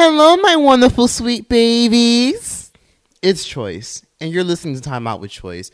Hello, my wonderful sweet babies. It's Troyce, and you're listening to Time Out with Troyce.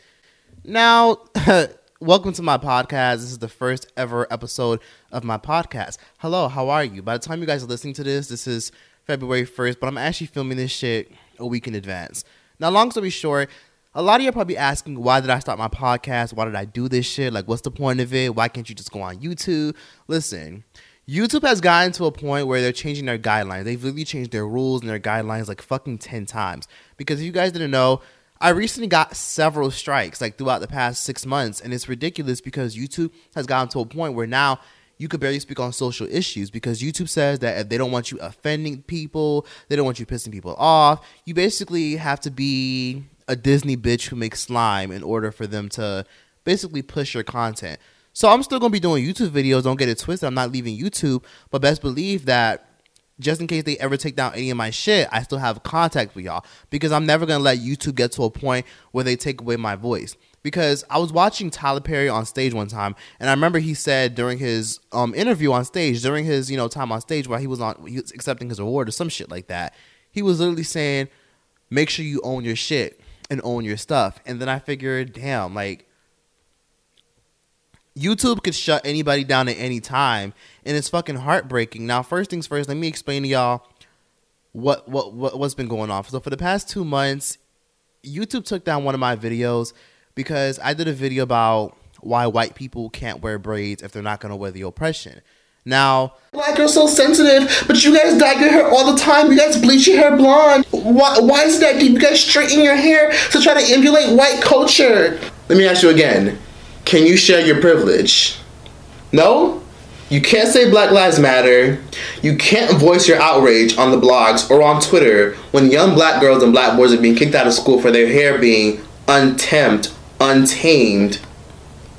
Now, welcome to my podcast. This is the first ever episode of my podcast. Hello, how are you? By the time you guys are listening to this, this is February 1st, but I'm actually filming this shit a week in advance. Now, long story short, a lot of you are probably asking, why did I start my podcast? Why did I do this shit? Like, what's the point of it? Why can't you just go on YouTube? Listen, YouTube has gotten to a point where they're changing their guidelines. They've literally changed their rules and their guidelines like fucking 10 times. Because if you guys didn't know, I recently got several strikes like throughout the past six months. And it's ridiculous because YouTube has gotten to a point where now you could barely speak on social issues because YouTube says that if they don't want you offending people, they don't want you pissing people off, you basically have to be a Disney bitch who makes slime in order for them to basically push your content. So I'm still gonna be doing YouTube videos. Don't get it twisted. I'm not leaving YouTube, but best believe that just in case they ever take down any of my shit, I still have contact with y'all because I'm never gonna let YouTube get to a point where they take away my voice. Because I was watching Tyler Perry on stage one time, and I remember he said during his um, interview on stage, during his you know time on stage while he was on, he was accepting his award or some shit like that. He was literally saying, "Make sure you own your shit and own your stuff." And then I figured, damn, like YouTube could shut anybody down at any time, and it's fucking heartbreaking. Now, first things first, let me explain to y'all what what, what what's been going on. So for the past two months, YouTube took down one of my videos because I did a video about why white people can't wear braids if they're not gonna wear the oppression. Now, Black girls so sensitive, but you guys dye your hair all the time. You guys bleach your hair blonde. Why, why is that deep? You guys straighten your hair to try to emulate white culture. Let me ask you again. Can you share your privilege? No? You can't say Black Lives Matter. You can't voice your outrage on the blogs or on Twitter when young black girls and black boys are being kicked out of school for their hair being untempt, untamed,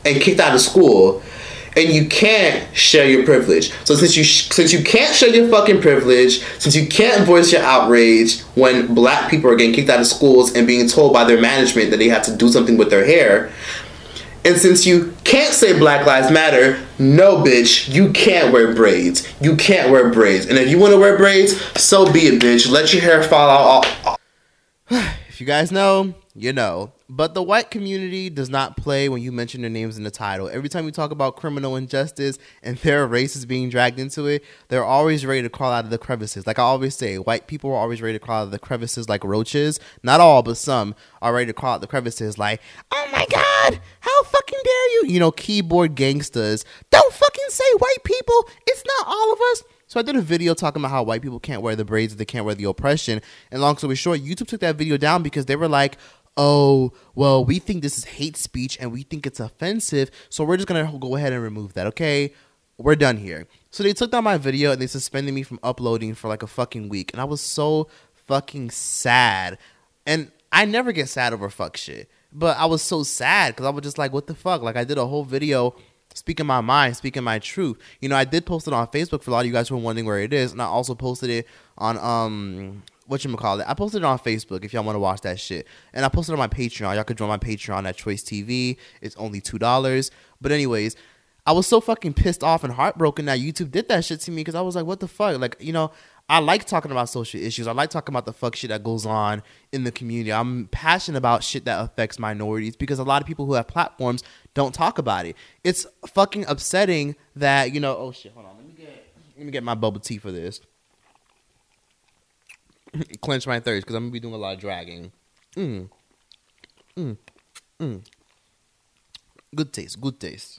and kicked out of school. And you can't share your privilege. So since you since you can't share your fucking privilege, since you can't voice your outrage when black people are getting kicked out of schools and being told by their management that they have to do something with their hair, and since you can't say Black Lives Matter, no, bitch, you can't wear braids. You can't wear braids. And if you want to wear braids, so be it, bitch. Let your hair fall out. if you guys know, you know. But the white community does not play when you mention their names in the title. Every time we talk about criminal injustice and their race is being dragged into it, they're always ready to crawl out of the crevices. Like I always say, white people are always ready to crawl out of the crevices like roaches. Not all, but some are ready to crawl out the crevices like, oh my god, how fucking dare you? You know, keyboard gangsters. Don't fucking say white people. It's not all of us. So I did a video talking about how white people can't wear the braids, they can't wear the oppression. And long story short, YouTube took that video down because they were like, oh, well, we think this is hate speech and we think it's offensive, so we're just gonna go ahead and remove that, okay? We're done here. So they took down my video and they suspended me from uploading for like a fucking week. And I was so fucking sad. And I never get sad over fuck shit. But I was so sad because I was just like, what the fuck? Like I did a whole video speaking my mind, speaking my truth. You know, I did post it on Facebook for a lot of you guys who are wondering where it is, and I also posted it on um what you call it. I posted it on Facebook if y'all want to watch that shit, and I posted it on my Patreon. Y'all could join my Patreon at Troyce TV. It's only two dollars. But anyways, I was so fucking pissed off and heartbroken that YouTube did that shit to me because I was like, what the fuck? Like, you know, I like talking about social issues. I like talking about the fuck shit that goes on in the community. I'm passionate about shit that affects minorities because a lot of people who have platforms don't talk about it. It's fucking upsetting that, you know, oh shit, hold on. Let me get let me get my bubble tea for this. Clench my thirst because I'm gonna be doing a lot of dragging. Mm. Mm. Mm. Good taste, good taste.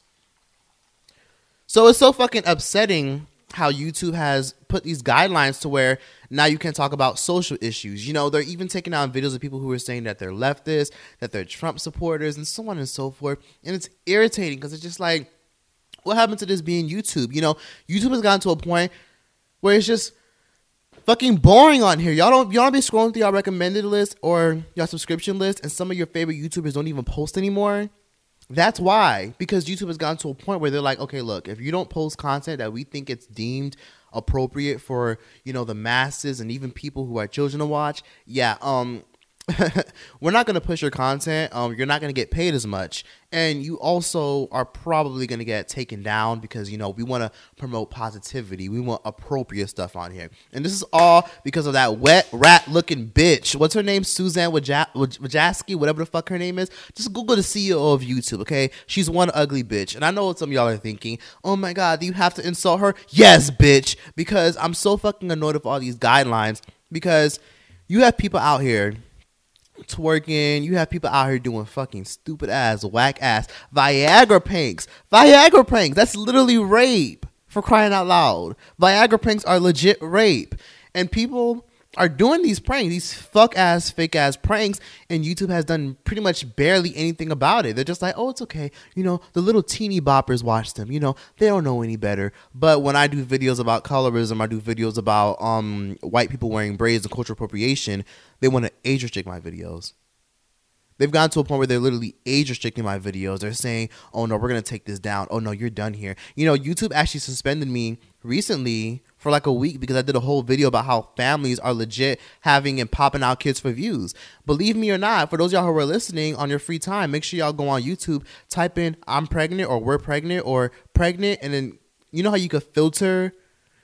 So it's so fucking upsetting how YouTube has put these guidelines to where now you can talk about social issues. You know, they're even taking out videos of people who are saying that they're leftists, that they're Trump supporters, and so on and so forth. And it's irritating because it's just like, what happened to this being YouTube? You know, YouTube has gotten to a point where it's just fucking boring on here. Y'all don't y'all don't be scrolling through your recommended list or your subscription list, and some of your favorite YouTubers don't even post anymore. That's why, because YouTube has gotten to a point where they're like, okay, look, if you don't post content that we think it's deemed appropriate for, you know, the masses and even people who are children to watch, yeah, um, we're not going to push your content. Um, you're not going to get paid as much, and you also are probably going to get taken down because you know we want to promote positivity. We want appropriate stuff on here, and this is all because of that wet rat looking bitch. What's her name? Suzanne Wojcicki, whatever the fuck her name is. Just Google the CEO of YouTube. Okay, she's one ugly bitch, and I know what some of y'all are thinking. Oh my god, do you have to insult her? Yes, bitch, because I'm so fucking annoyed with all these guidelines because you have people out here twerking. You have people out here doing fucking stupid ass, whack ass Viagra pranks. Viagra pranks. That's literally rape for crying out loud. Viagra pranks are legit rape. And people are doing these pranks, these fuck ass, fake ass pranks, and YouTube has done pretty much barely anything about it. They're just like, oh, it's okay. You know, the little teeny boppers watch them. You know, they don't know any better. But when I do videos about colorism, I do videos about um white people wearing braids and cultural appropriation, they want to age restrict my videos. They've gotten to a point where they're literally age restricting my videos. They're saying, "Oh no, we're gonna take this down. Oh no, you're done here." You know, YouTube actually suspended me recently for like a week because I did a whole video about how families are legit having and popping out kids for views. Believe me or not, for those y'all who are listening on your free time, make sure y'all go on YouTube, type in "I'm pregnant" or "We're pregnant" or "pregnant," and then you know how you could filter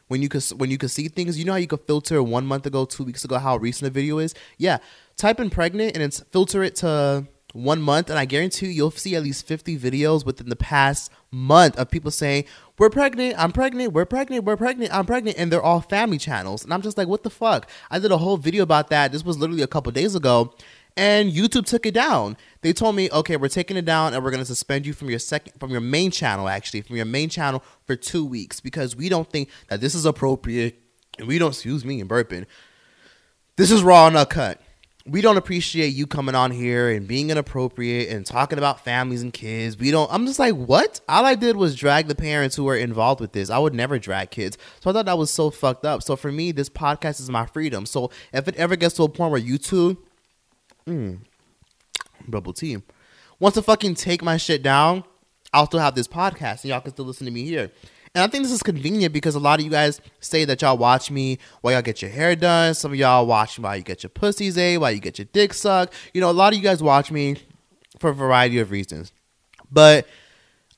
when you could when you could see things. You know how you could filter one month ago, two weeks ago, how recent a video is. Yeah, type in pregnant and it's filter it to one month, and I guarantee you, you'll see at least fifty videos within the past month of people saying we're pregnant, I'm pregnant, we're pregnant, we're pregnant, I'm pregnant, and they're all family channels. And I'm just like, what the fuck? I did a whole video about that. This was literally a couple days ago and YouTube took it down. They told me, okay, we're taking it down and we're gonna suspend you from your second from your main channel, actually, from your main channel for two weeks because we don't think that this is appropriate and we don't excuse me and burping. This is raw and uncut. We don't appreciate you coming on here and being inappropriate and talking about families and kids. We don't. I'm just like, what? All I did was drag the parents who were involved with this. I would never drag kids. So I thought that was so fucked up. So for me, this podcast is my freedom. So if it ever gets to a point where YouTube Mm. Bubble tea. Wants to fucking take my shit down, I'll still have this podcast and y'all can still listen to me here. And I think this is convenient because a lot of you guys say that y'all watch me while y'all get your hair done. Some of y'all watch while you get your pussies a, while you get your dick sucked. You know, a lot of you guys watch me for a variety of reasons. But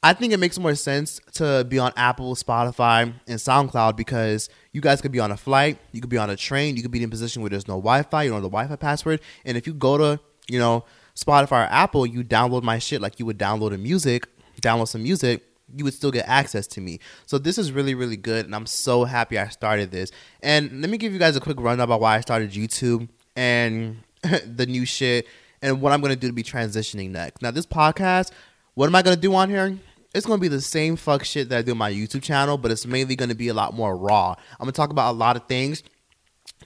I think it makes more sense to be on Apple, Spotify, and SoundCloud because you guys could be on a flight, you could be on a train, you could be in a position where there's no Wi-Fi, you don't know the Wi-Fi password, and if you go to you know Spotify or Apple, you download my shit like you would download a music, download some music, you would still get access to me. So this is really really good, and I'm so happy I started this. And let me give you guys a quick rundown about why I started YouTube and the new shit and what I'm gonna do to be transitioning next. Now this podcast, what am I gonna do on here? it's gonna be the same fuck shit that I do on my YouTube channel, but it's mainly gonna be a lot more raw. I'm gonna talk about a lot of things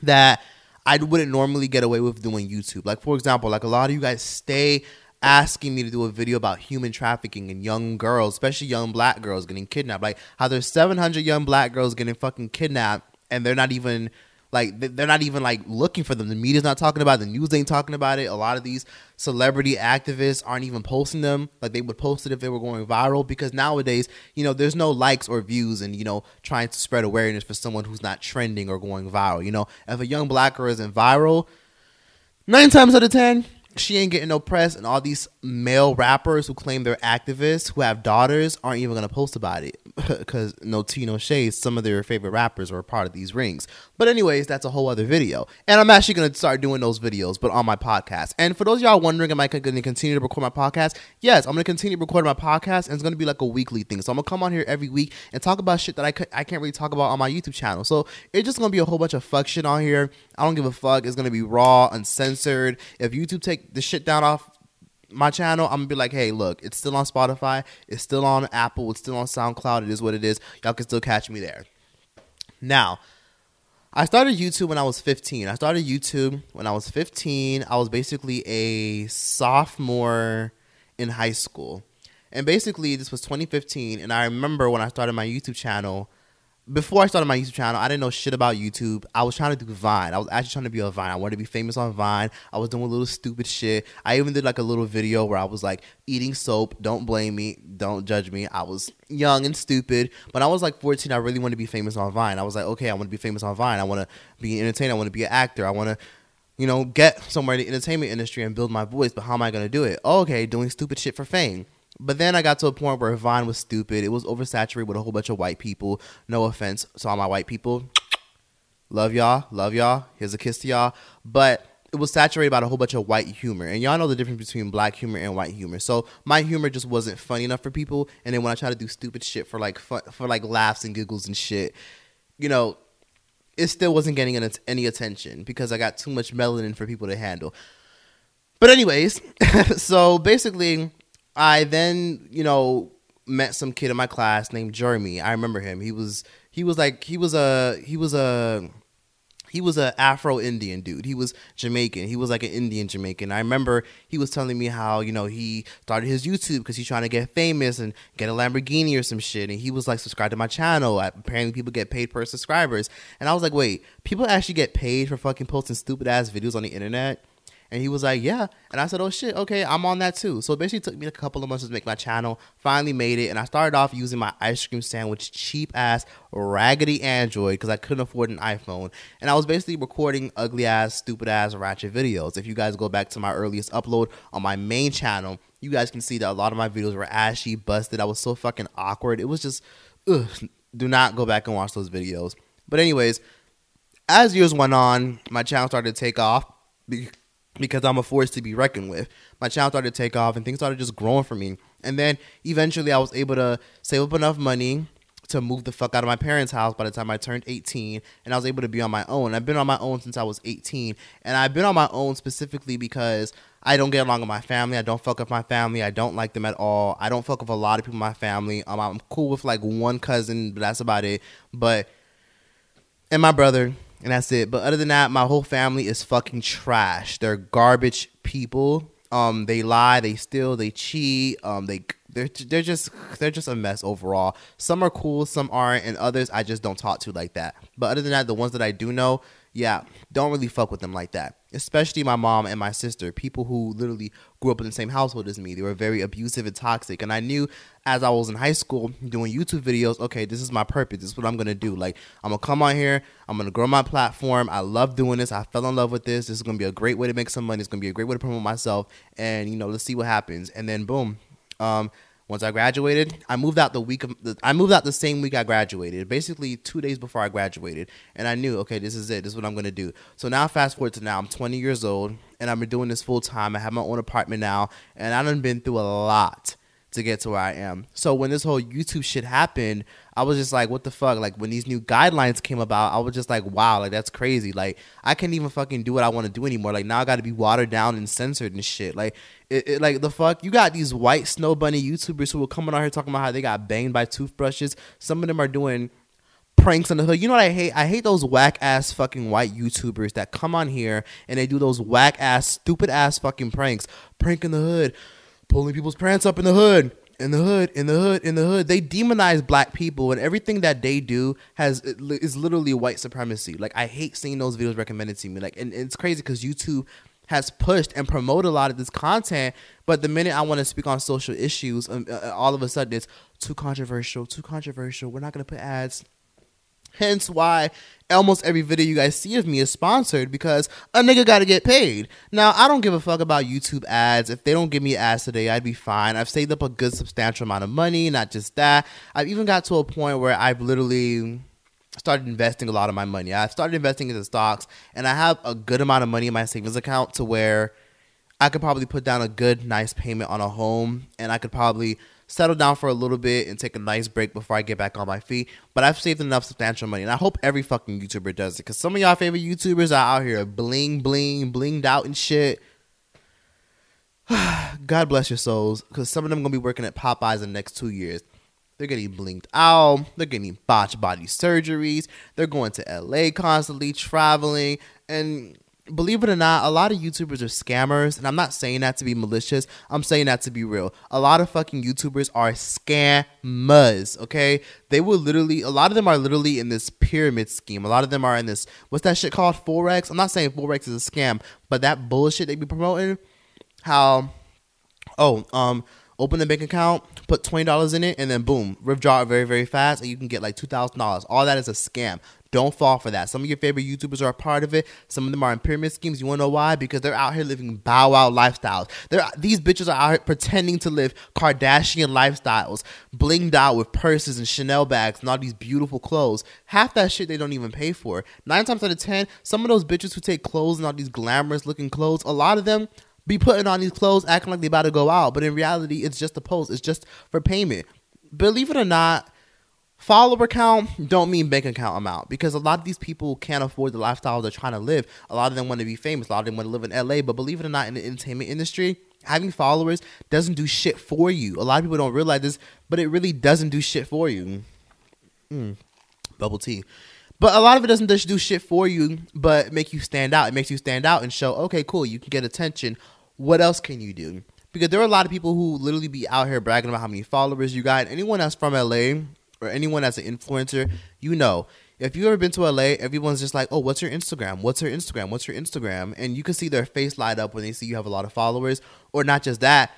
that I wouldn't normally get away with doing YouTube. Like for example, like a lot of you guys stay asking me to do a video about human trafficking and young girls, especially young black girls getting kidnapped. Like how there's 700 young black girls getting fucking kidnapped and they're not even like they're not even like looking for them. The media's not talking about it. The news ain't talking about it. A lot of these celebrity activists aren't even posting them. Like they would post it if they were going viral because nowadays, you know, there's no likes or views and you know trying to spread awareness for someone who's not trending or going viral. You know, if a young black girl isn't viral, nine times out of ten, she ain't getting no press, and all these male rappers who claim they're activists who have daughters aren't even gonna post about it because no tea, no shade. Some of their favorite rappers are a part of these rings. But anyways, that's a whole other video, and I'm actually gonna start doing those videos, but on my podcast. And for those y'all wondering, am I gonna continue to record my podcast? Yes, I'm gonna continue to record my podcast, and it's gonna be like a weekly thing. So I'm gonna come on here every week and talk about shit that I I can't really talk about on my YouTube channel. So it's just gonna be a whole bunch of fuck shit on here. I don't give a fuck. It's gonna be raw, uncensored. If YouTube take the shit down off my channel, I'm gonna be like, hey, look, it's still on Spotify, it's still on Apple, it's still on SoundCloud. It is what it is. Y'all can still catch me there. Now, I started YouTube when I was 15. I started YouTube when I was 15. I was basically a sophomore in high school. And basically, this was 2015. And I remember when I started my YouTube channel, before I started my YouTube channel, I didn't know shit about YouTube. I was trying to do Vine. I was actually trying to be a Vine. I wanted to be famous on Vine. I was doing a little stupid shit. I even did like a little video where I was like eating soap. Don't blame me. Don't judge me. I was young and stupid. But I was like 14. I really wanted to be famous on Vine. I was like, okay, I want to be famous on Vine. I want to be entertained. I want to be an actor. I want to you know, get somewhere in the entertainment industry and build my voice. But how am I going to do it? Oh, okay, doing stupid shit for fame. But then I got to a point where Vine was stupid. It was oversaturated with a whole bunch of white people. No offense to all my white people. Love y'all. Love y'all. Here's a kiss to y'all. But it was saturated by a whole bunch of white humor. And y'all know the difference between black humor and white humor. So my humor just wasn't funny enough for people. And then when I try to do stupid shit for like fun, for like laughs and giggles and shit, you know, it still wasn't getting any attention because I got too much melanin for people to handle. But anyways, so basically I then, you know, met some kid in my class named Jeremy. I remember him. He was he was like he was a he was a he was a Afro Indian dude. He was Jamaican. He was like an Indian Jamaican. I remember he was telling me how you know he started his YouTube because he's trying to get famous and get a Lamborghini or some shit. And he was like, subscribe to my channel. Apparently, people get paid per subscribers. And I was like, wait, people actually get paid for fucking posting stupid ass videos on the internet? And he was like, yeah. And I said, oh shit, okay, I'm on that too. So it basically took me a couple of months to make my channel. Finally made it. And I started off using my ice cream sandwich cheap ass raggedy Android because I couldn't afford an iPhone. And I was basically recording ugly ass, stupid ass, ratchet videos. If you guys go back to my earliest upload on my main channel, you guys can see that a lot of my videos were ashy, busted. I was so fucking awkward. It was just, ugh. Do not go back and watch those videos. But anyways, as years went on, my channel started to take off because I'm a force to be reckoned with. My channel started to take off and things started just growing for me. And then eventually I was able to save up enough money to move the fuck out of my parents' house by the time I turned 18 and I was able to be on my own. I've been on my own since I was 18 and I've been on my own specifically because I don't get along with my family. I don't fuck with my family. I don't like them at all. I don't fuck with a lot of people in my family. Um, I'm cool with like one cousin, but that's about it. But and my brother, and that's it. But other than that, my whole family is fucking trash. They're garbage people. Um, they lie, they steal, they cheat. Um, they they're they're just they're just a mess overall. Some are cool, some aren't, and others I just don't talk to like that. But other than that, the ones that I do know, yeah, don't really fuck with them like that. Especially my mom and my sister, people who literally grew up in the same household as me. They were very abusive and toxic. And I knew as I was in high school doing YouTube videos, okay, this is my purpose. This is what I'm gonna do. Like I'm gonna come on here, I'm gonna grow my platform. I love doing this. I fell in love with this. This is gonna be a great way to make some money. It's gonna be a great way to promote myself. And you know, let's see what happens. And then boom. Um, once I graduated, I moved out the week of the, I moved out the same week I graduated, basically two days before I graduated, and I knew, okay, this is it. This is what I'm gonna do. So now, fast forward to now, I'm 20 years old, and I've been doing this full time. I have my own apartment now, and I have been through a lot to get to where I am. So when this whole YouTube shit happened, I was just like, what the fuck? Like when these new guidelines came about, I was just like, wow, like that's crazy. Like I can't even fucking do what I want to do anymore. Like now I got to be watered down and censored and shit. Like it, it, like the fuck, you got these white snow bunny YouTubers who are coming out here talking about how they got banged by toothbrushes. Some of them are doing pranks on the hood. You know what I hate? I hate those whack ass fucking white YouTubers that come on here and they do those whack ass, stupid ass fucking pranks. Prank in the hood pulling people's pants up in the hood in the hood, in the hood, in the hood. They demonize black people, and everything that they do has is literally white supremacy. Like I hate seeing those videos recommended to me. Like, and, and it's crazy because YouTube has pushed and promoted a lot of this content, but the minute I want to speak on social issues, um, uh, all of a sudden it's too controversial, too controversial. We're not gonna put ads. Hence why almost every video you guys see of me is sponsored because a nigga gotta get paid. Now, I don't give a fuck about YouTube ads. If they don't give me ads today, I'd be fine. I've saved up a good substantial amount of money, not just that. I've even got to a point where I've literally started investing a lot of my money. I've started investing into stocks and I have a good amount of money in my savings account to where I could probably put down a good, nice payment on a home and I could probably settle down for a little bit and take a nice break before I get back on my feet. But I've saved enough substantial money, and I hope every fucking YouTuber does it. Because some of y'all favorite YouTubers are out here bling, bling, blinged out and shit. God bless your souls, because some of them gonna be working at Popeyes in the next two years. They're getting blinked out. They're getting botched body surgeries. They're going to LA constantly, traveling, and believe it or not, a lot of YouTubers are scammers, and I'm not saying that to be malicious. I'm saying that to be real. A lot of fucking YouTubers are scammers. Okay, they will literally. A lot of them are literally in this pyramid scheme. A lot of them are in this. What's that shit called? Forex. I'm not saying Forex is a scam, but that bullshit they be promoting. How? Oh, um, open the bank account, put twenty dollars in it, and then boom, withdraw it very very fast, and you can get like two thousand dollars. All that is a scam. Don't fall for that. Some of your favorite YouTubers are a part of it. Some of them are in pyramid schemes. You want to know why? Because they're out here living bow wow lifestyles. They're these bitches are out here pretending to live Kardashian lifestyles, blinged out with purses and Chanel bags and all these beautiful clothes. Half that shit they don't even pay for. Nine times out of ten, some of those bitches who take clothes and all these glamorous looking clothes, a lot of them be putting on these clothes acting like they about to go out, but in reality, it's just a post. It's just for payment. Believe it or not Follower count don't mean bank account amount because a lot of these people can't afford the lifestyle they're trying to live. A lot of them want to be famous. A lot of them want to live in LA. But believe it or not, in the entertainment industry, having followers doesn't do shit for you. A lot of people don't realize this, but it really doesn't do shit for you. Mm, bubble tea. But a lot of it doesn't just do shit for you, but make you stand out. It makes you stand out and show, okay, cool, you can get attention. What else can you do? Because there are a lot of people who literally be out here bragging about how many followers you got. Anyone that's from LA or anyone that's an influencer, you know, if you ever been to LA, everyone's just like, "Oh, what's your Instagram? What's your Instagram? What's your Instagram?" And you can see their face light up when they see you have a lot of followers, or not just that,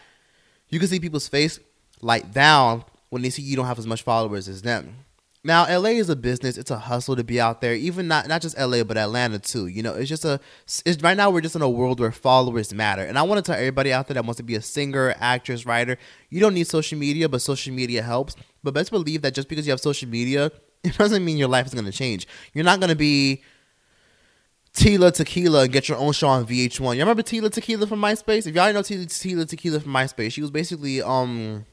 you can see people's face light down when they see you don't have as much followers as them. Now, LA is a business. It's a hustle to be out there. Even not not just LA, but Atlanta too. You know, it's just a. It's, right now we're just in a world where followers matter. And I want to tell everybody out there that wants to be a singer, actress, writer, you don't need social media, but social media helps. But best believe that just because you have social media, it doesn't mean your life is going to change. You're not going to be Tila Tequila and get your own show on VH1. You remember Tila Tequila from MySpace? If y'all know Tila, Tequila from MySpace, she was basically um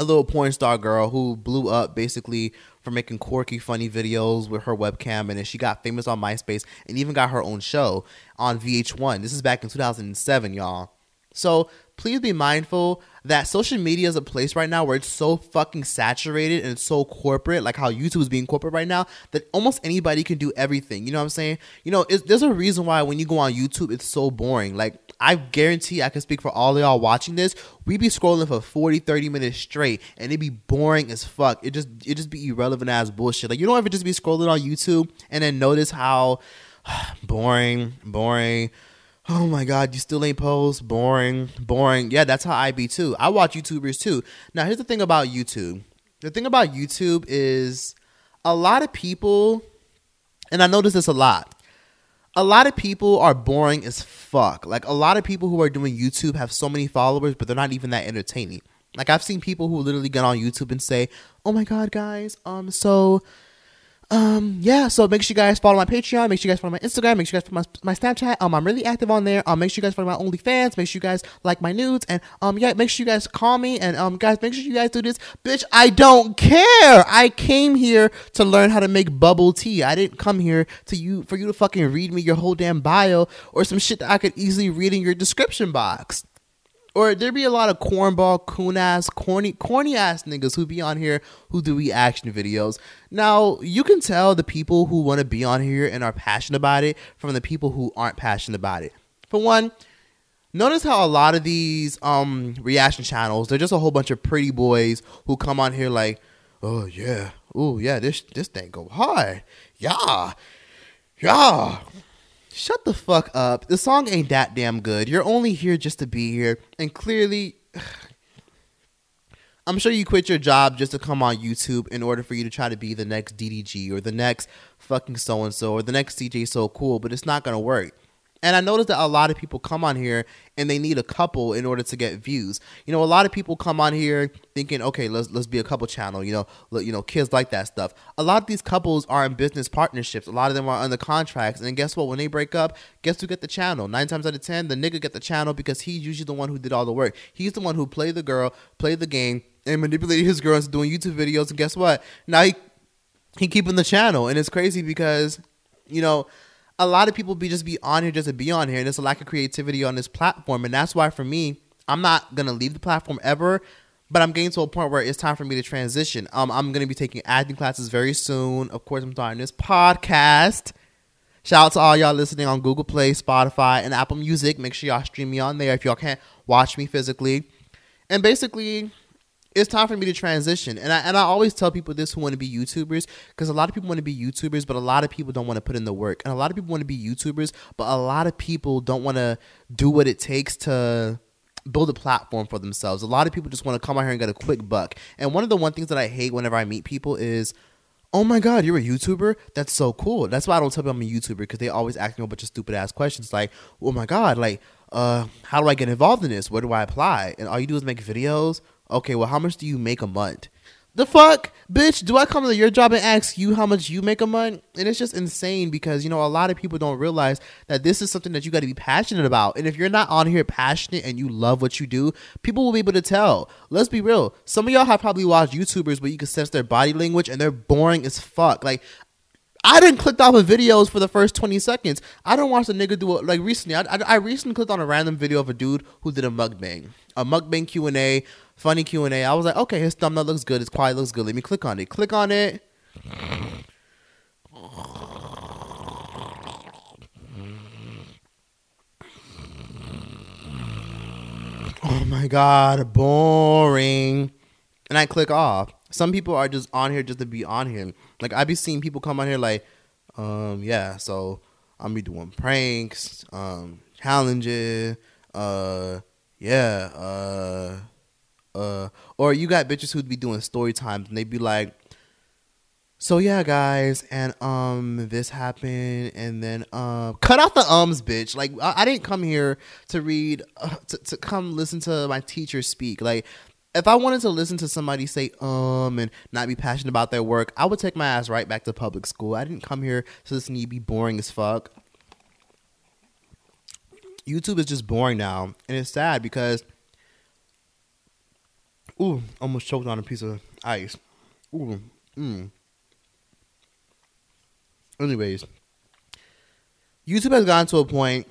a little porn star girl who blew up basically for making quirky, funny videos with her webcam, and then she got famous on MySpace and even got her own show on VH1. This is back in 2007, y'all. So please be mindful that social media is a place right now where it's so fucking saturated and it's so corporate, like how YouTube is being corporate right now, that almost anybody can do everything. You know what I'm saying? You know, there's a reason why when you go on YouTube, it's so boring. Like, I guarantee I can speak for all of y'all watching this. We be scrolling for 40, 30 minutes straight, and it'd be boring as fuck. It just it just be irrelevant ass bullshit. Like, you don't ever just be scrolling on YouTube and then notice how boring, boring oh my god, you still ain't post, boring, boring. Yeah, that's how I be too. I watch YouTubers too. Now, here's the thing about YouTube. The thing about YouTube is a lot of people, and I notice this a lot. A lot of people are boring as fuck. Like a lot of people who are doing YouTube have so many followers, but they're not even that entertaining. Like I've seen people who literally get on YouTube and say, "Oh my god, guys, um, so." Um yeah so make sure you guys follow my patreon make sure you guys follow my instagram make sure you guys follow my, my snapchat. Um i'm really active on there. Um make sure you guys follow my onlyfans make sure you guys like my nudes and um yeah make sure you guys call me and um guys make sure you guys do this. Bitch i don't care. I came here to learn how to make bubble tea. I didn't come here to you for you to fucking read me your whole damn bio or some shit that i could easily read in your description box or there be a lot of cornball, coon ass, corny, corny ass niggas who be on here who do reaction videos. Now you can tell the people who want to be on here and are passionate about it from the people who aren't passionate about it. For one, notice how a lot of these um reaction channels they're just a whole bunch of pretty boys who come on here like, oh yeah, oh yeah, this this thing go hard, yeah, yeah. Shut the fuck up. The song ain't that damn good. You're only here just to be here. And clearly, I'm sure you quit your job just to come on YouTube in order for you to try to be the next DDG or the next fucking so and so or the next CJ So Cool, but it's not going to work. And I noticed that a lot of people come on here and they need a couple in order to get views. You know, a lot of people come on here thinking, okay, let's let's be a couple channel. You know, you know, kids like that stuff. A lot of these couples are in business partnerships. A lot of them are under contracts. And guess what? When they break up, guess who get the channel? Nine times out of ten, the nigga get the channel because he's usually the one who did all the work. He's the one who played the girl, played the game, and manipulated his girl into doing YouTube videos. And guess what? Now he he keeping the channel, and it's crazy because you know a lot of people be just be on here just to be on here, and there's a lack of creativity on this platform, and that's why for me, I'm not gonna leave the platform ever. But I'm getting to a point where it's time for me to transition. Um, I'm gonna be taking acting classes very soon. Of course, I'm starting this podcast. Shout out to all y'all listening on Google Play, Spotify, and Apple Music. Make sure y'all stream me on there if y'all can't watch me physically. And basically, it's time for me to transition. And I and I always tell people this who want to be YouTubers because a lot of people want to be YouTubers, but a lot of people don't want to put in the work. And a lot of people want to be YouTubers, but a lot of people don't want to do what it takes to build a platform for themselves. A lot of people just want to come out here and get a quick buck. And one of the one things that I hate whenever I meet people is, oh my god, you're a YouTuber? That's so cool. That's why I don't tell them I'm a YouTuber because they always ask me a bunch of stupid ass questions like, oh my god, like, uh, how do I get involved in this? Where do I apply? And all you do is make videos. Okay, well, how much do you make a month? The fuck, bitch? Do I come to your job and ask you how much you make a month? And it's just insane because you know a lot of people don't realize that this is something that you got to be passionate about. And if you're not on here passionate and you love what you do, people will be able to tell. Let's be real. Some of y'all have probably watched YouTubers where you can sense their body language and they're boring as fuck. Like I didn't click off of videos for the first 20 seconds. I don't watch a nigga do it like recently. I, I, I recently clicked on a random video of a dude who did a mukbang, a mukbang Q and A funny Q and A. I was like, okay, his thumbnail looks good. His quality looks good. Let me click on it. Click on it. Oh my god, boring. And I click off. Some people are just on here just to be on here. Like I be seeing people come on here like, um, yeah, so I'm be doing pranks, um, challenges, uh, yeah, uh uh, or you got bitches who'd be doing story times and they'd be like, so yeah, guys, and um, this happened, and then um, cut out the ums, bitch. Like I, I didn't come here to read, uh, to, to come listen to my teacher speak. Like if I wanted to listen to somebody say um and not be passionate about their work, I would take my ass right back to public school. I didn't come here to listen to you be boring as fuck. YouTube is just boring now, and it's sad because Ooh, almost choked on a piece of ice. Ooh, mm. Anyways, YouTube has gotten to a point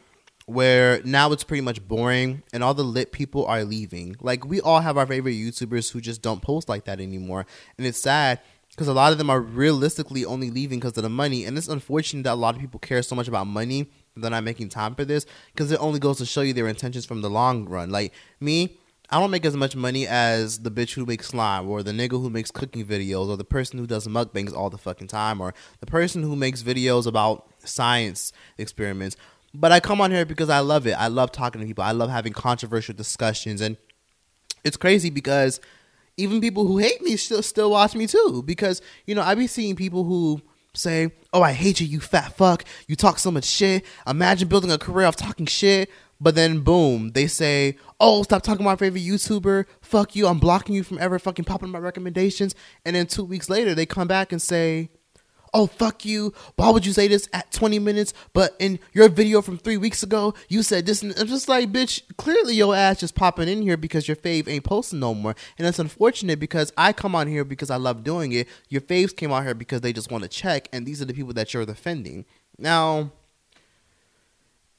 where now it's pretty much boring and all the lit people are leaving. Like we all have our favorite YouTubers who just don't post like that anymore. And it's sad because a lot of them are realistically only leaving because of the money. And it's unfortunate that a lot of people care so much about money that they're not making time for this because it only goes to show you their intentions from the long run. Like me, I don't make as much money as the bitch who makes slime, or the nigga who makes cooking videos, or the person who does mukbangs all the fucking time, or the person who makes videos about science experiments. But I come on here because I love it. I love talking to people. I love having controversial discussions, and it's crazy because even people who hate me still still watch me too. Because you know I be seeing people who say, "Oh, I hate you, you fat fuck. You talk so much shit. Imagine building a career off talking shit." But then boom, they say, "Oh, stop talking about my favorite YouTuber. Fuck you. I'm blocking you from ever fucking popping my recommendations." And then 2 weeks later, they come back and say, "Oh, fuck you. Why would you say this at 20 minutes, but in your video from 3 weeks ago, you said this." And I'm just like, "Bitch, clearly your ass just popping in here because your fave ain't posting no more." And it's unfortunate because I come on here because I love doing it. Your faves came out here because they just want to check, and these are the people that you're defending. Now,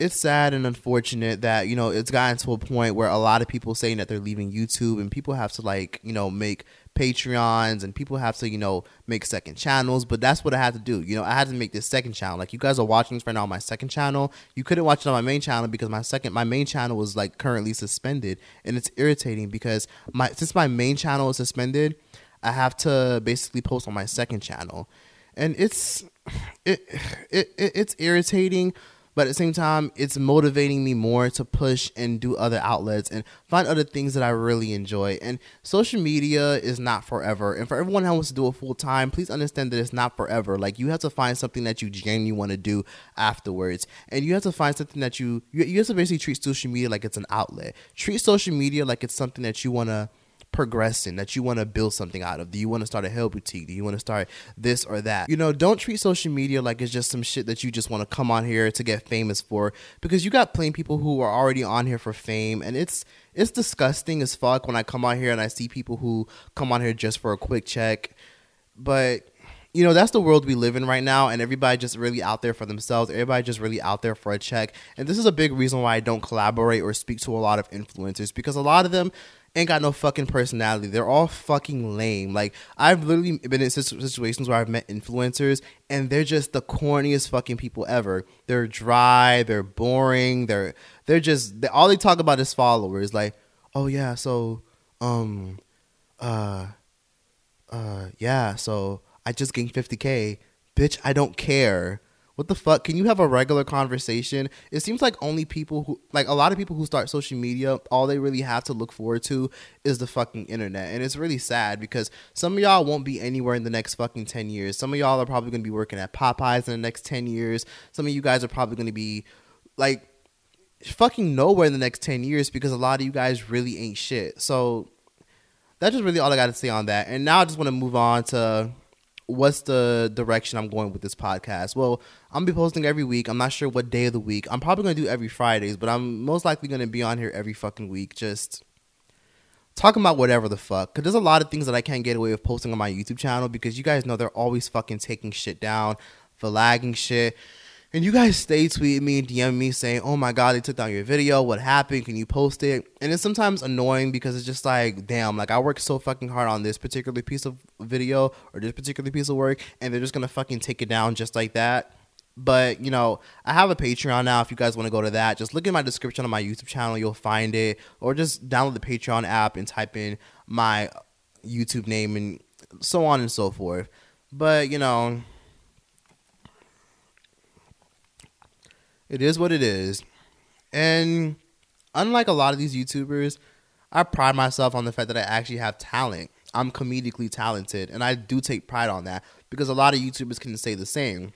it's sad and unfortunate that you know it's gotten to a point where a lot of people saying that they're leaving YouTube and people have to like you know make Patreons and people have to you know make second channels. But that's what I had to do. You know, I had to make this second channel. Like you guys are watching this right now on my second channel. You couldn't watch it on my main channel because my second my main channel was like currently suspended, and it's irritating because my since my main channel is suspended, I have to basically post on my second channel, and it's it, it, it it's irritating but at the same time it's motivating me more to push and do other outlets and find other things that i really enjoy. And social media is not forever. And for everyone who wants to do it full time please understand that it's not forever. Like you have to find something that you genuinely want to do afterwards. And you have to find something that you you have to basically treat social media like it's an outlet. Treat social media like it's something that you want to progressing that you want to build something out of? Do you want to start a hair boutique? Do you want to start this or that? You know, don't treat social media like it's just some shit that you just want to come on here to get famous for because you got plain people who are already on here for fame and it's it's disgusting as fuck when I come on here and I see people who come on here just for a quick check. But you know that's the world we live in right now and everybody just really out there for themselves everybody just really out there for a check and this is a big reason why i don't collaborate or speak to a lot of influencers because a lot of them ain't got no fucking personality. They're all fucking lame. Like I've literally been in situations where I've met influencers and they're just the corniest fucking people ever. They're dry, they're boring, they're they're just they, all they talk about is followers. Like, oh yeah, so um uh uh yeah, so I just gained 50k. Bitch, I don't care What the fuck? Can you have a regular conversation? It seems like only people who, like a lot of people who start social media, all they really have to look forward to is the fucking internet. And it's really sad because some of y'all won't be anywhere in the next fucking 10 years. Some of y'all are probably going to be working at Popeyes in the next 10 years. Some of you guys are probably going to be like fucking nowhere in the next 10 years because a lot of you guys really ain't shit. So that's just really all I got to say on that. And now I just want to move on to what's the direction I'm going with this podcast? Well, I'm gonna be posting every week. I'm not sure what day of the week. I'm probably gonna do every Fridays, but I'm most likely gonna be on here every fucking week, just talking about whatever the fuck. Cause there's a lot of things that I can't get away with posting on my YouTube channel because you guys know they're always fucking taking shit down, for lagging shit. And you guys stay tweeting me DM me saying, "Oh my god, they took down your video. What happened? Can you post it?" And it's sometimes annoying because it's just like, damn, like I worked so fucking hard on this particular piece of video or this particular piece of work, and they're just gonna fucking take it down just like that. But you know, I have a Patreon now. If you guys want to go to that, just look in my description on my YouTube channel. You'll find it, or just download the Patreon app and type in my YouTube name and so on and so forth. But you know It is what it is. And unlike a lot of these YouTubers, I pride myself on the fact that I actually have talent. I'm comedically talented, and I do take pride on that because a lot of YouTubers can say the same.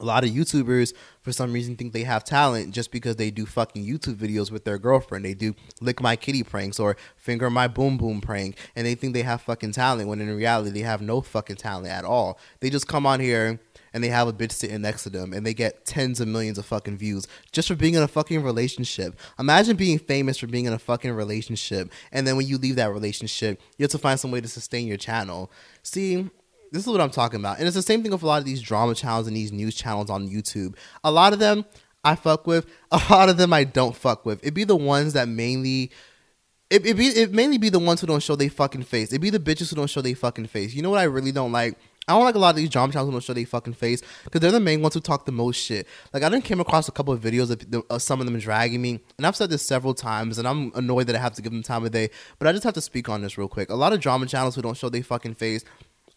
A lot of YouTubers, for some reason, think they have talent just because they do fucking YouTube videos with their girlfriend. They do lick my kitty pranks or finger my boom boom prank, and they think they have fucking talent when in reality they have no fucking talent at all. They just come on here and they have a bitch sitting next to them and they get tens of millions of fucking views just for being in a fucking relationship. Imagine being famous for being in a fucking relationship and then when you leave that relationship, you have to find some way to sustain your channel. See, this is what I'm talking about. And it's the same thing with a lot of these drama channels and these news channels on YouTube. A lot of them I fuck with, a lot of them I don't fuck with. It'd be the ones that mainly it it be it mainly be the ones who don't show they fucking face. It'd be the bitches who don't show they fucking face. You know what I really don't like? I don't like a lot of these drama channels who don't show their fucking face because they're the main ones who talk the most shit. Like I didn't came across a couple of videos of the, uh, some of them dragging me, and I've said this several times, and I'm annoyed that I have to give them time of day. But I just have to speak on this real quick. A lot of drama channels who don't show their fucking face.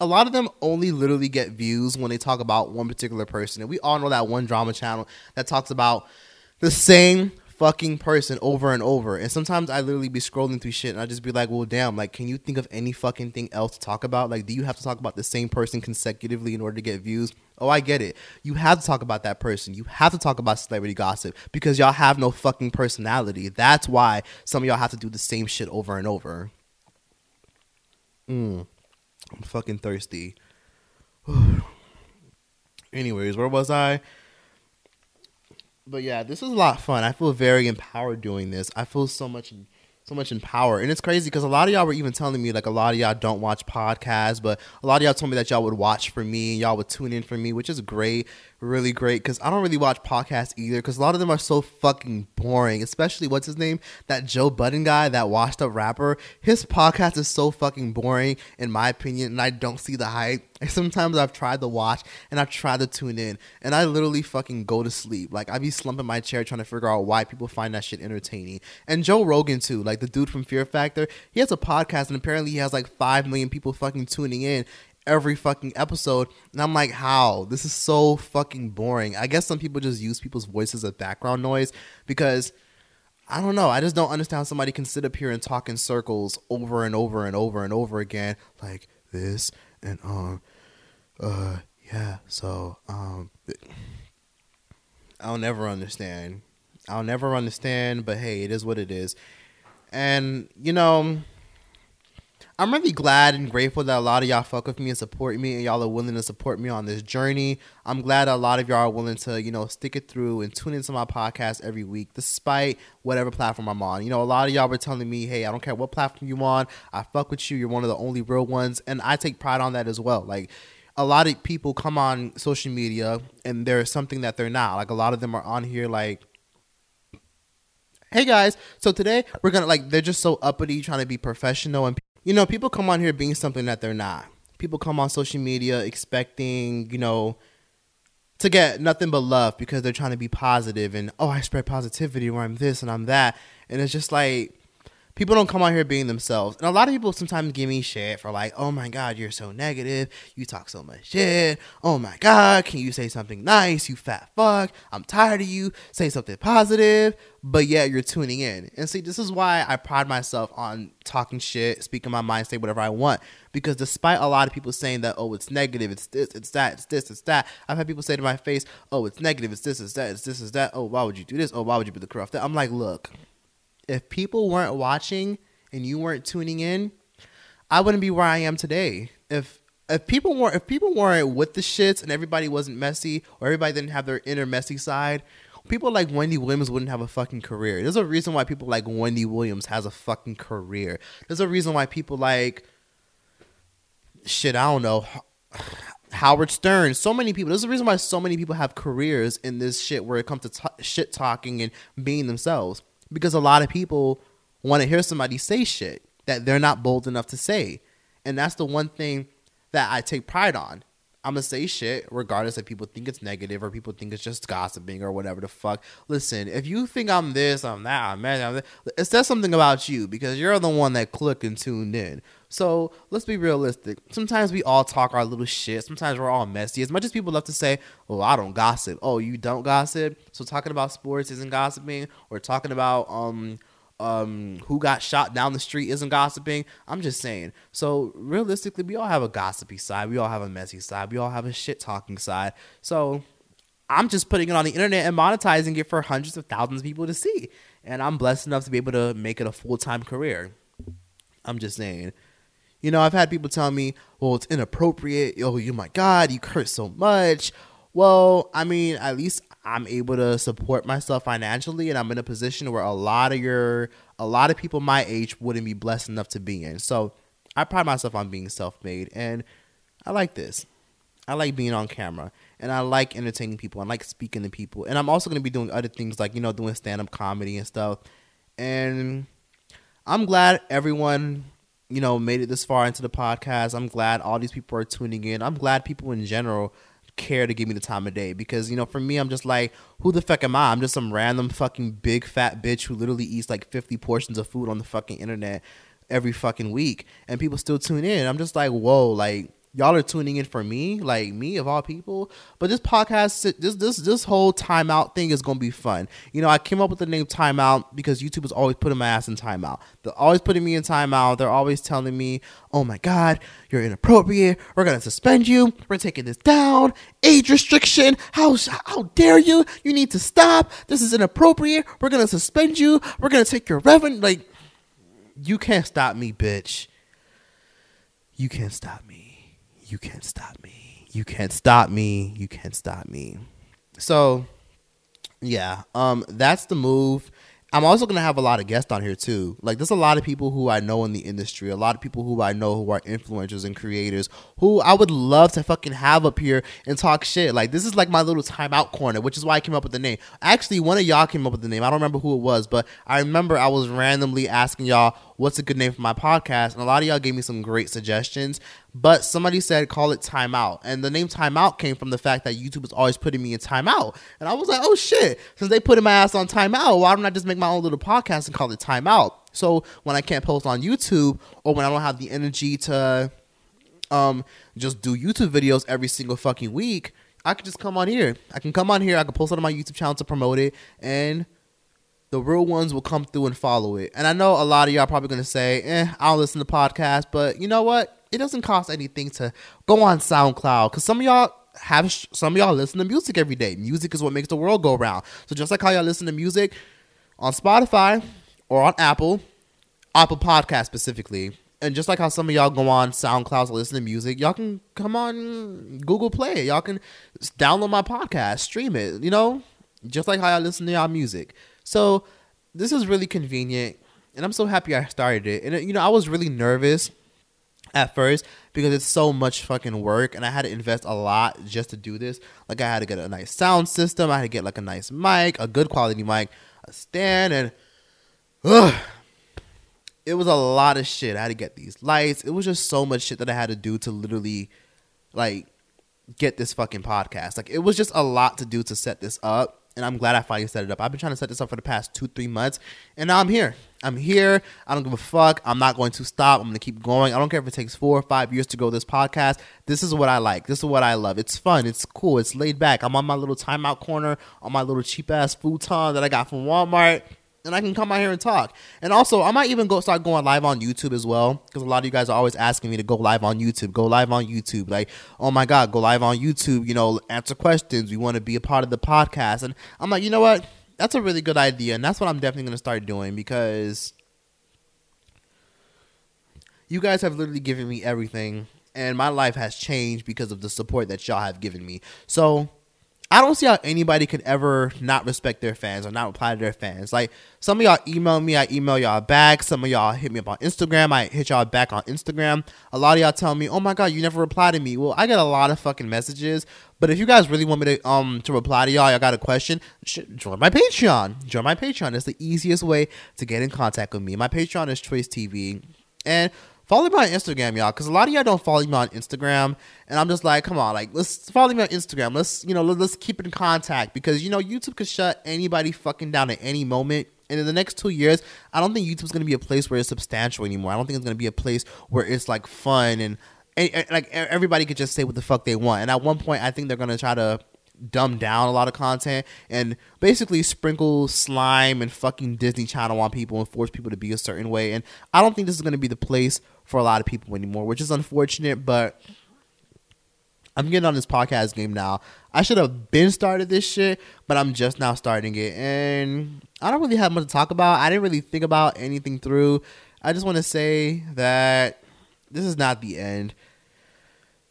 A lot of them only literally get views when they talk about one particular person, and we all know that one drama channel that talks about the same fucking person over and over. And sometimes I literally be scrolling through shit and I just be like, well, damn, like, can you think of any fucking thing else to talk about? Like, do you have to talk about the same person consecutively in order to get views? Oh, I get it. You have to talk about that person. You have to talk about celebrity gossip because y'all have no fucking personality. That's why some of y'all have to do the same shit over and over. Mm. I'm fucking thirsty. Anyways, where was I? but yeah, this was a lot of fun. I feel very empowered doing this. I feel so much so much in power. And it's crazy because a lot of y'all were even telling me like a lot of y'all don't watch podcasts, but a lot of y'all told me that y'all would watch for me, and y'all would tune in for me, which is great really great because I don't really watch podcasts either because a lot of them are so fucking boring. Especially what's his name, that Joe Budden guy, that washed up rapper. His podcast is so fucking boring in my opinion, and I don't see the hype. Sometimes I've tried to watch and I've tried to tune in, and I literally fucking go to sleep. Like I be slumping my chair trying to figure out why people find that shit entertaining. And Joe Rogan too, like the dude from Fear Factor, he has a podcast and apparently he has like five million people fucking tuning in every fucking episode. And I'm like, how? This is so fucking boring. I guess some people just use people's voices as background noise because I don't know. I just don't understand how somebody can sit up here and talk in circles over and over and over and over again like this and um uh yeah, so um I'll never understand. I'll never understand, but hey, it is what it is. And you know, I'm really glad and grateful that a lot of y'all fuck with me and support me, and y'all are willing to support me on this journey. I'm glad a lot of y'all are willing to, you know, stick it through and tune into my podcast every week, despite whatever platform I'm on. You know, a lot of y'all were telling me, hey, I don't care what platform you on, I fuck with you. You're one of the only real ones, and I take pride on that as well. Like a lot of people come on social media and there's something that they're not. Like a lot of them are on here like hey guys so today we're gonna like they're just so uppity trying to be professional and you know, people come on here being something that they're not. People come on social media expecting, you know, to get nothing but love because they're trying to be positive and oh, I spread positivity or I'm this and I'm that. And it's just like people don't come out here being themselves. And a lot of people sometimes give me shit for like, oh my God, you're so negative. You talk so much shit. Oh my God, can you say something nice? You fat fuck. I'm tired of you. Say something positive. But yet you're tuning in. And see, this is why I pride myself on talking shit, speaking my mind, say whatever I want. Because despite a lot of people saying that, oh, it's negative, it's this, it's that, it's this, it's that, I've had people say to my face, oh, it's negative, it's this, it's that, it's this, it's that. Oh, why would you do this? Oh, why would you be the corrupt? I'm like, look, if people weren't watching and you weren't tuning in, I wouldn't be where I am today. If if people weren't if people weren't with the shits and everybody wasn't messy or everybody didn't have their inner messy side, people like Wendy Williams wouldn't have a fucking career. There's a reason why people like Wendy Williams has a fucking career. There's a reason why people like shit, I don't know. Howard Stern, so many people. There's a reason why so many people have careers in this shit where it comes to t- shit talking and being themselves because a lot of people want to hear somebody say shit that they're not bold enough to say. And that's the one thing that I take pride on. I'm gonna say shit regardless if people think it's negative or people think it's just gossiping or whatever the fuck. Listen, if you think I'm this, I'm that, I'm that, I'm that it says something about you because you're the one that clicked and tuned in. So let's be realistic. Sometimes we all talk our little shit. Sometimes we're all messy. As much as people love to say, "Oh, I don't gossip." Oh, you don't gossip. So talking about sports isn't gossiping, or talking about um um who got shot down the street isn't gossiping. I'm just saying. So realistically, we all have a gossipy side. We all have a messy side. We all have a shit talking side. So I'm just putting it on the internet and monetizing it for hundreds of thousands of people to see. And I'm blessed enough to be able to make it a full time career. I'm just saying. You know, I've had people tell me, well, it's inappropriate. Oh, you my God, you curse so much. Well, I mean, at least I'm able to support myself financially and I'm in a position where a lot of your a lot of people my age wouldn't be blessed enough to be in. So I pride myself on being self-made and I like this. I like being on camera and I like entertaining people. I like speaking to people. And I'm also going to be doing other things like, you know, doing stand-up comedy and stuff. And I'm glad everyone, you know, made it this far into the podcast. I'm glad all these people are tuning in. I'm glad people in general care to give me the time of day because you know for me I'm just like who the fuck am I? I'm just some random fucking big fat bitch who literally eats like 50 portions of food on the fucking internet every fucking week and people still tune in. I'm just like whoa like y'all are tuning in for me, like me of all people. But this podcast, this this this whole timeout thing is gonna be fun. You know, I came up with the name timeout because YouTube is always putting my ass in timeout. They're always putting me in timeout. They're always telling me, "Oh my God, you're inappropriate. We're gonna suspend you. We're taking this down. Age restriction. How how dare you? You need to stop. This is inappropriate. We're gonna suspend you. We're gonna take your revenue. Like, you can't stop me, bitch. You can't stop me you can't stop me. You can't stop me. You can't stop me. So, yeah, um, that's the move. I'm also gonna have a lot of guests on here too. Like, there's a lot of people who I know in the industry, a lot of people who I know who are influencers and creators who I would love to fucking have up here and talk shit. Like, this is like my little timeout corner, which is why I came up with the name. Actually, one of y'all came up with the name. I don't remember who it was, but I remember I was randomly asking y'all what's a good name for my podcast, and a lot of y'all gave me some great suggestions. But somebody said call it timeout, and the name timeout came from the fact that YouTube is always putting me in timeout, and I was like, oh shit, since they putting my ass on timeout, why don't I just make my own little podcast and call it timeout? So when I can't post on YouTube or when I don't have the energy to um just do YouTube videos every single fucking week, I can just come on here. I can come on here. I can post it on my YouTube channel to promote it, and the real ones will come through and follow it. And I know a lot of y'all probably gonna say, "Eh, I don't listen to podcasts," but you know what? It doesn't cost anything to go on SoundCloud because some of y'all have some of y'all listen to music every day. Music is what makes the world go round. So just like how y'all listen to music on Spotify or on Apple, Apple Podcast specifically, and just like how some of y'all go on SoundCloud to listen to music, y'all can come on Google Play. Y'all can download my podcast, stream it. You know, just like how y'all listen to y'all music. So this is really convenient, and I'm so happy I started it. And uh, you know, I was really nervous at first because it's so much fucking work and I had to invest a lot just to do this. Like I had to get a nice sound system, I had to get like a nice mic, a good quality mic, a stand and ugh, it was a lot of shit. I had to get these lights. It was just so much shit that I had to do to literally like get this fucking podcast. Like it was just a lot to do to set this up and I'm glad I finally set it up. I've been trying to set this up for the past two, three months, and now I'm here. I'm here. I don't give a fuck. I'm not going to stop. I'm going to keep going. I don't care if it takes four or five years to grow this podcast. This is what I like. This is what I love. It's fun. It's cool. It's laid back. I'm on my little timeout corner on my little cheap ass futon that I got from Walmart. And I can come out here and talk. And also, I might even go start going live on YouTube as well. Because a lot of you guys are always asking me to go live on YouTube. Go live on YouTube. Like, oh my God, go live on YouTube. You know, answer questions. We want to be a part of the podcast. And I'm like, you know what? that's a really good idea, and that's what I'm definitely going to start doing because you guys have literally given me everything, and my life has changed because of the support that y'all have given me. So I don't see how anybody could ever not respect their fans or not reply to their fans. Like some of y'all email me, I email y'all back. Some of y'all hit me up on Instagram, I hit y'all back on Instagram. A lot of y'all tell me, "Oh my god, you never reply to me." Well, I get a lot of fucking messages, but if you guys really want me to um to reply to y'all, y'all got a question, join my Patreon. Join my Patreon. It's the easiest way to get in contact with me. My Patreon is Troyce TV, and follow me on Instagram, y'all, because a lot of y'all don't follow me on Instagram, and I'm just like, come on, like let's follow me on Instagram. Let's you know let's keep in contact because you know YouTube could shut anybody fucking down at any moment. And in the next two years, I don't think YouTube's gonna be a place where it's substantial anymore. I don't think it's gonna be a place where it's like fun and and, and, like everybody could just say what the fuck they want. And at one point, I think they're gonna try to dumb down a lot of content and basically sprinkle slime and fucking Disney Channel on people and force people to be a certain way. And I don't think this is gonna be the place for a lot of people anymore, which is unfortunate. But I'm getting on this podcast game now. I should have been started this shit, but I'm just now starting it, and I don't really have much to talk about. I didn't really think about anything through. I just want to say that this is not the end.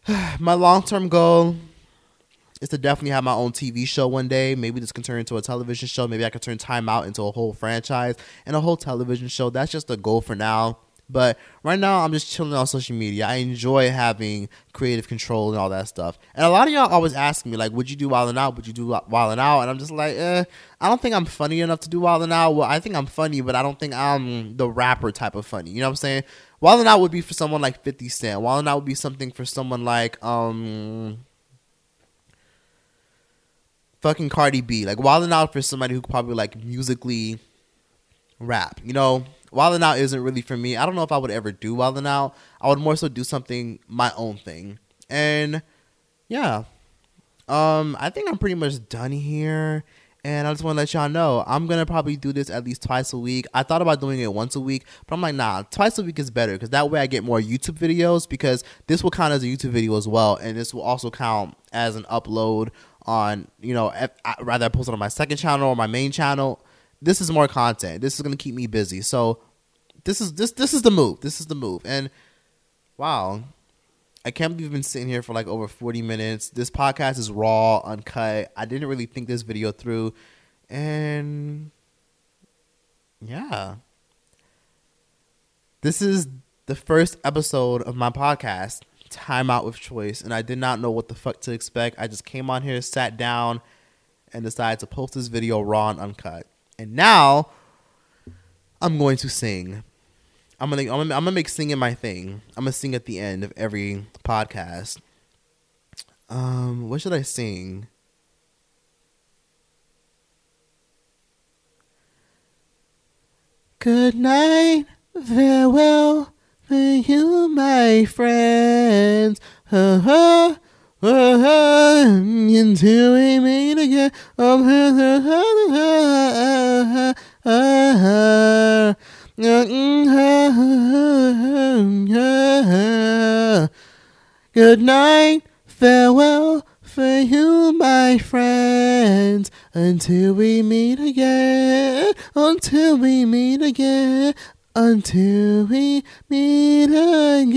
my long term goal is to definitely have my own TV show one day. Maybe this can turn into a television show. Maybe I can turn Time Out into a whole franchise and a whole television show. That's just a goal for now. But right now, I'm just chilling on social media. I enjoy having creative control and all that stuff. And a lot of y'all always ask me, like, would you do Wild and Out? Would you do Wild and Out? And I'm just like, eh, I don't think I'm funny enough to do Wild and Out. Well, I think I'm funny, but I don't think I'm the rapper type of funny. You know what I'm saying? Wild and Out would be for someone like 50 Cent. Wild and Out would be something for someone like, um, fucking Cardi B. Like Wild and Out for somebody who probably like musically rap. You know, Wild and Out isn't really for me. I don't know if I would ever do Wild and Out. I would more so do something my own thing. And yeah. Um, I think I'm pretty much done here. And I just want to let y'all know I'm gonna probably do this at least twice a week. I thought about doing it once a week, but I'm like, nah, twice a week is better because that way I get more YouTube videos. Because this will count as a YouTube video as well, and this will also count as an upload on, you know, rather I post it on my second channel or my main channel this is more content. This is gonna keep me busy. So this is this this is the move. This is the move. And wow. I can't believe we've been sitting here for like over 40 minutes. This podcast is raw, uncut. I didn't really think this video through. And yeah. This is the first episode of my podcast, Time Out with Troyce. And I did not know what the fuck to expect. I just came on here, sat down, and decided to post this video raw and uncut. And now I'm going to sing. I'm gonna, I'm gonna I'm gonna make singing my thing. I'm gonna sing at the end of every podcast. Um, what should I sing? Good night, farewell for you, my friends. Uh-huh. Until we meet again. Good night, farewell for you, my friends. Until we meet again. Until we meet again. Until we meet again.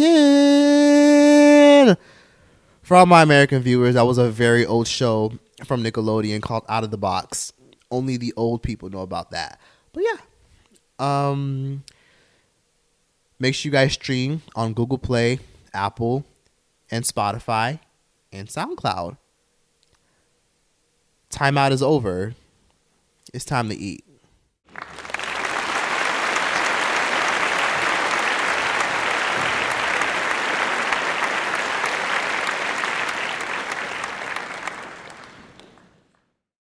For all my American viewers, that was a very old show from Nickelodeon called Out of the Box. Only the old people know about that. But yeah. Um make sure you guys stream on Google Play, Apple, and Spotify and SoundCloud. Timeout is over. It's time to eat.